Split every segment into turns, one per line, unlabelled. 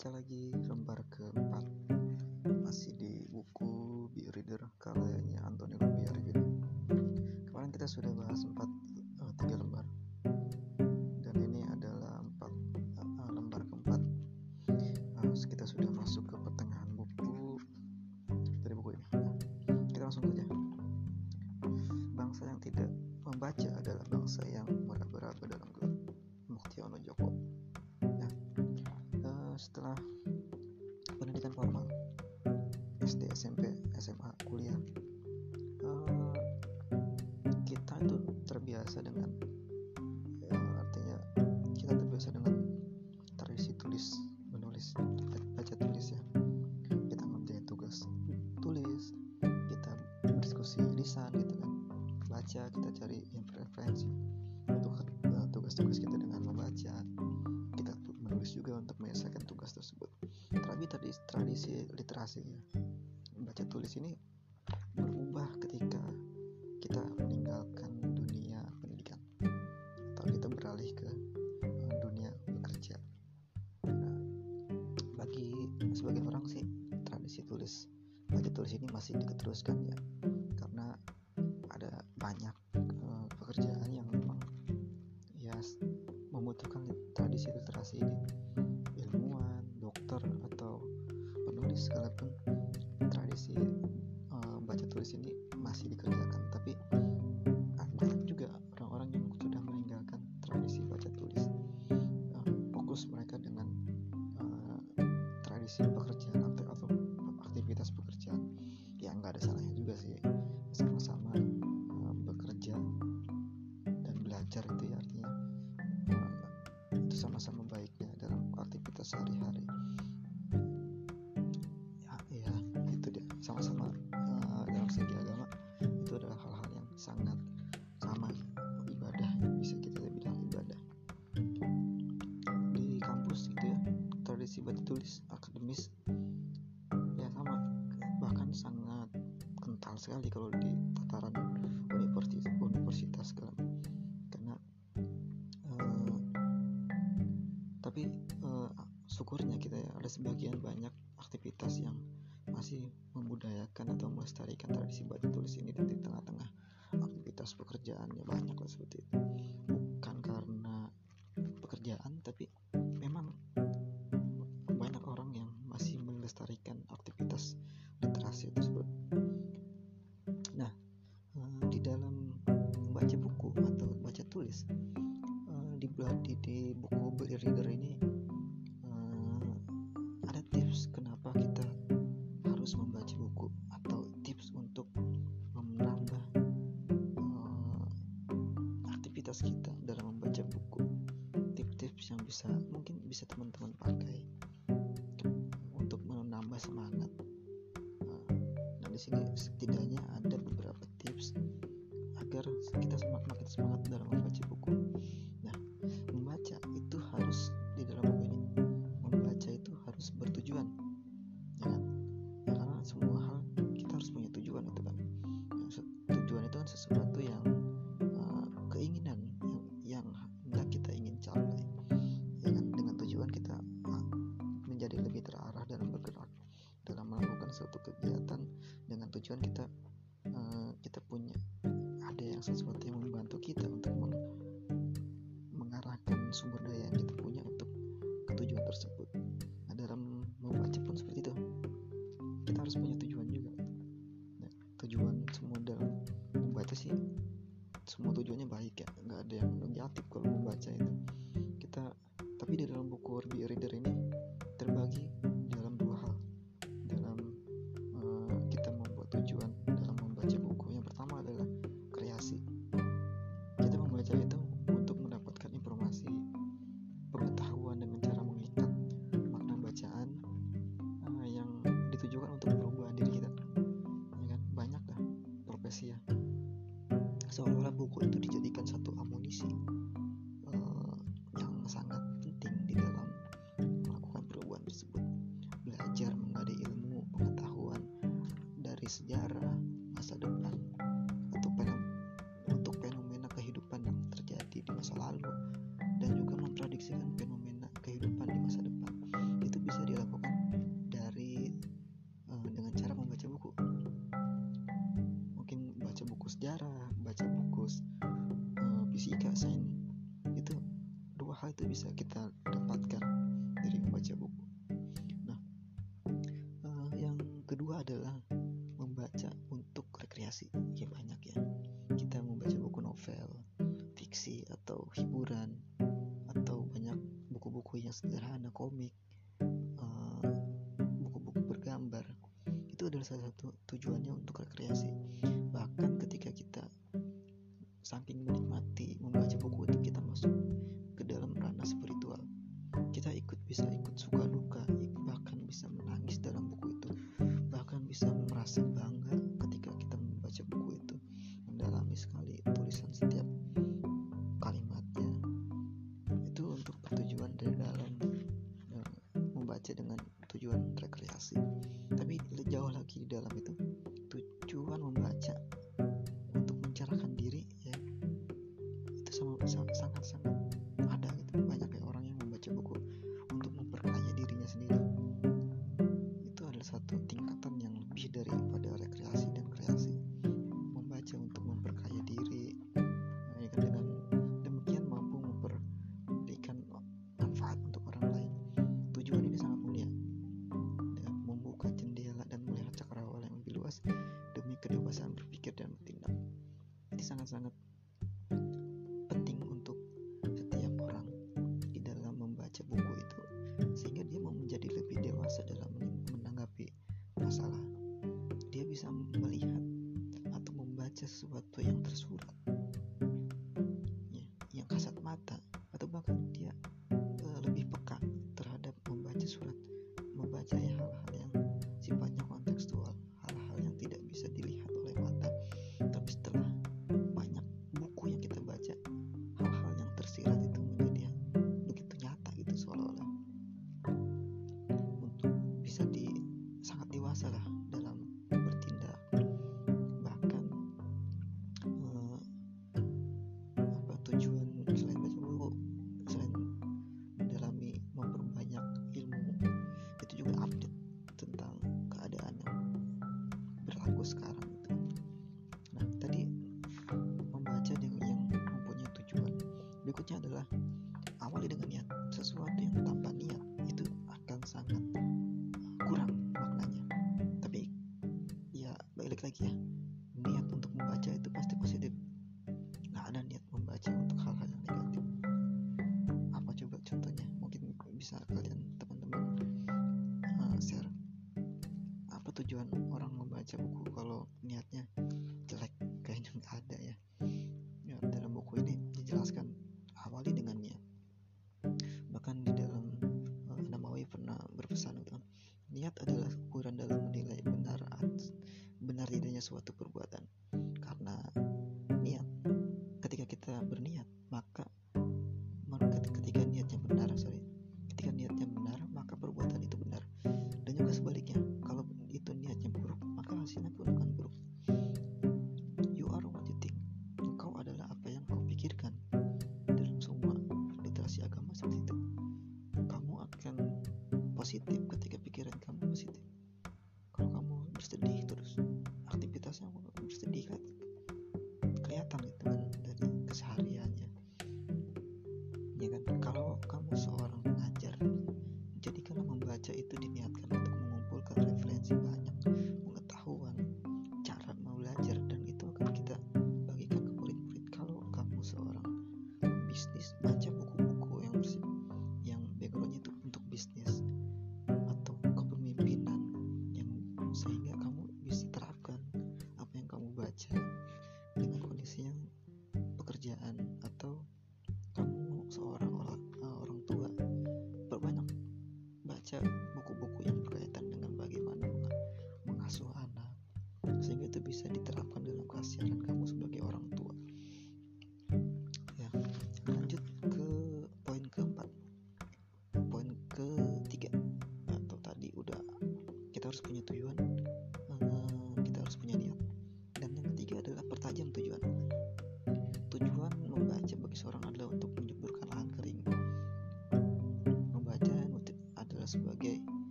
baca lagi lembar keempat. Masih di buku Be Reader karyanya Antonio Rubiari gitu. kemarin kita sudah bahas empat SMA pendidikan formal. SD SMP SMA kuliah. Uh, kita itu terbiasa dengan uh, artinya kita terbiasa dengan tradisi tulis menulis baca tulis ya. Kita ngerjain tugas tulis kita berdiskusi lisan gitu kan. Baca kita cari referensi literasinya baca tulis ini berubah ketika kita meninggalkan dunia pendidikan. Atau kita beralih ke eh, dunia kerja. nah, bagi sebagian orang sih tradisi tulis baca tulis ini masih diteruskan ya. sebagian banyak aktivitas yang masih membudayakan atau melestarikan tradisi baca tulis ini di tengah-tengah aktivitas pekerjaannya. Banyak lah seperti itu. bisa mungkin bisa teman-teman pakai untuk menambah semangat. Nah di sini setidaknya ada beberapa tips agar kita Tokitão. sejarah masa depan atau untuk fenomena kehidupan yang terjadi di masa lalu dan juga memprediksikan fenomena kehidupan di masa depan. Itu bisa dilakukan dari uh, dengan cara membaca buku. Mungkin baca buku sejarah baca buku uh, fisika sains. Itu dua hal itu bisa kita dapatkan dari membaca buku. Nah eh, yang kedua adalah variasi ya banyak ya. Kita membaca buku novel fiksi atau hiburan atau banyak buku-buku yang sederhana komik uh, buku-buku bergambar. Itu adalah salah satu tujuannya untuk rekreasi. Bahkan ketika kita saking menikmati membaca buku itu kita masuk ke dalam ranah spiritual kita ikut bisa ikut sangat-sangat penting untuk setiap orang di dalam membaca buku itu sehingga dia mau menjadi lebih dewasa dalam menanggapi masalah. Dia bisa melihat atau membaca sesuatu yang berikutnya adalah awali dengan niat. Sesuatu yang tanpa niat itu akan sangat eh, kurang maknanya. Tapi ya balik lagi ya, niat untuk membaca itu pasti positif. Nah ada niat membaca untuk hal-hal yang negatif. Apa coba contohnya? Mungkin bisa kalian teman-teman uh, share apa tujuan orang membaca buku kalau niatnya jelek kayaknya nggak ada ya. ya dalam buku ini dijelaskan suatu perbuatan.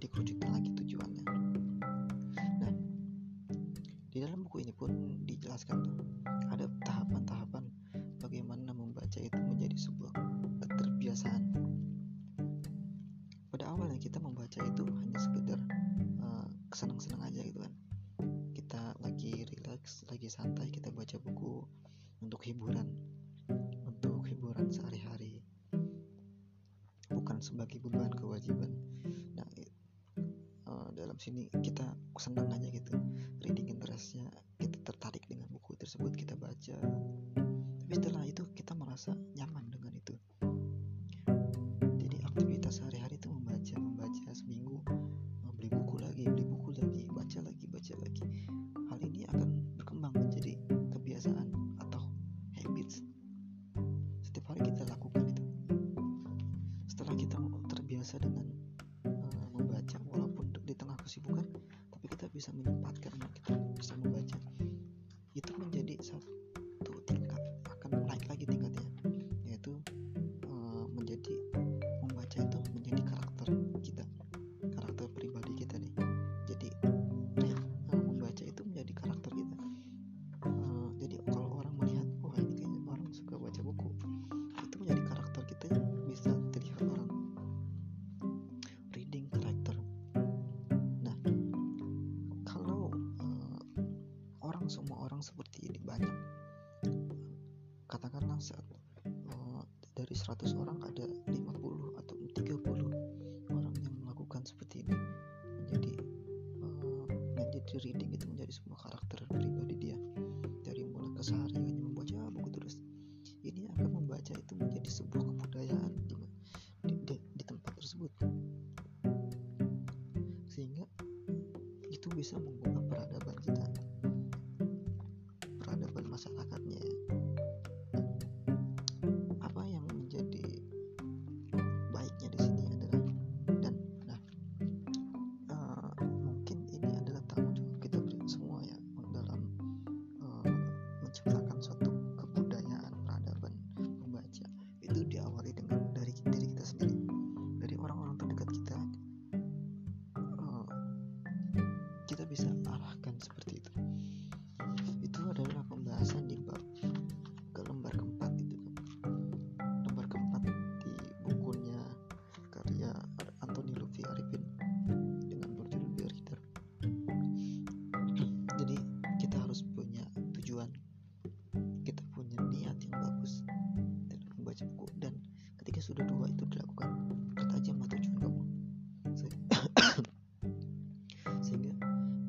Dikerucutkan lagi tujuannya. Nah di dalam buku ini pun dijelaskan tuh ada tahapan-tahapan bagaimana membaca itu menjadi sebuah keterbiasaan. Pada awalnya kita membaca itu hanya sekedar uh, kesenang-senang aja gitu kan. Kita lagi relax lagi santai kita baca buku untuk hiburan untuk hiburan sehari-hari. Bukan sebagai beban kewajiban sini kita senang aja gitu. Reading interestnya kita tertarik dengan buku tersebut kita baca. Tapi setelah itu kita merasa semua orang seperti ini banyak. Katakanlah saat uh, dari 100 orang ada 50 atau 30 orang yang melakukan seperti ini. Menjadi uh, menjadi reading itu menjadi sebuah karakter pribadi dia. Dari mulai kesehariannya membaca buku terus ini akan membaca itu menjadi sebuah kebudayaan di, di, di, di tempat tersebut. Sehingga itu bisa mengubah peradaban kita masyarakatnya apa yang menjadi baiknya di sini adalah dan nah uh, mungkin ini adalah tanggung jawab kita semua ya dalam uh, menciptakan suatu kebudayaan peradaban membaca. Itu diawali dengan dari diri kita sendiri dari orang-orang terdekat kita. Uh, kita bisa sudah dua itu dilakukan pertajamlah tujuan kamu Se- sehingga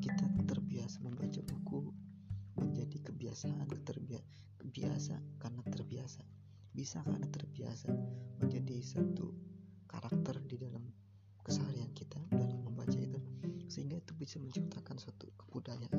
kita terbiasa membaca buku menjadi kebiasaan terbiasa kebiasa karena terbiasa. Bisa karena terbiasa menjadi satu karakter di dalam keseharian kita dalam membaca itu. Sehingga itu bisa menciptakan suatu kebudayaan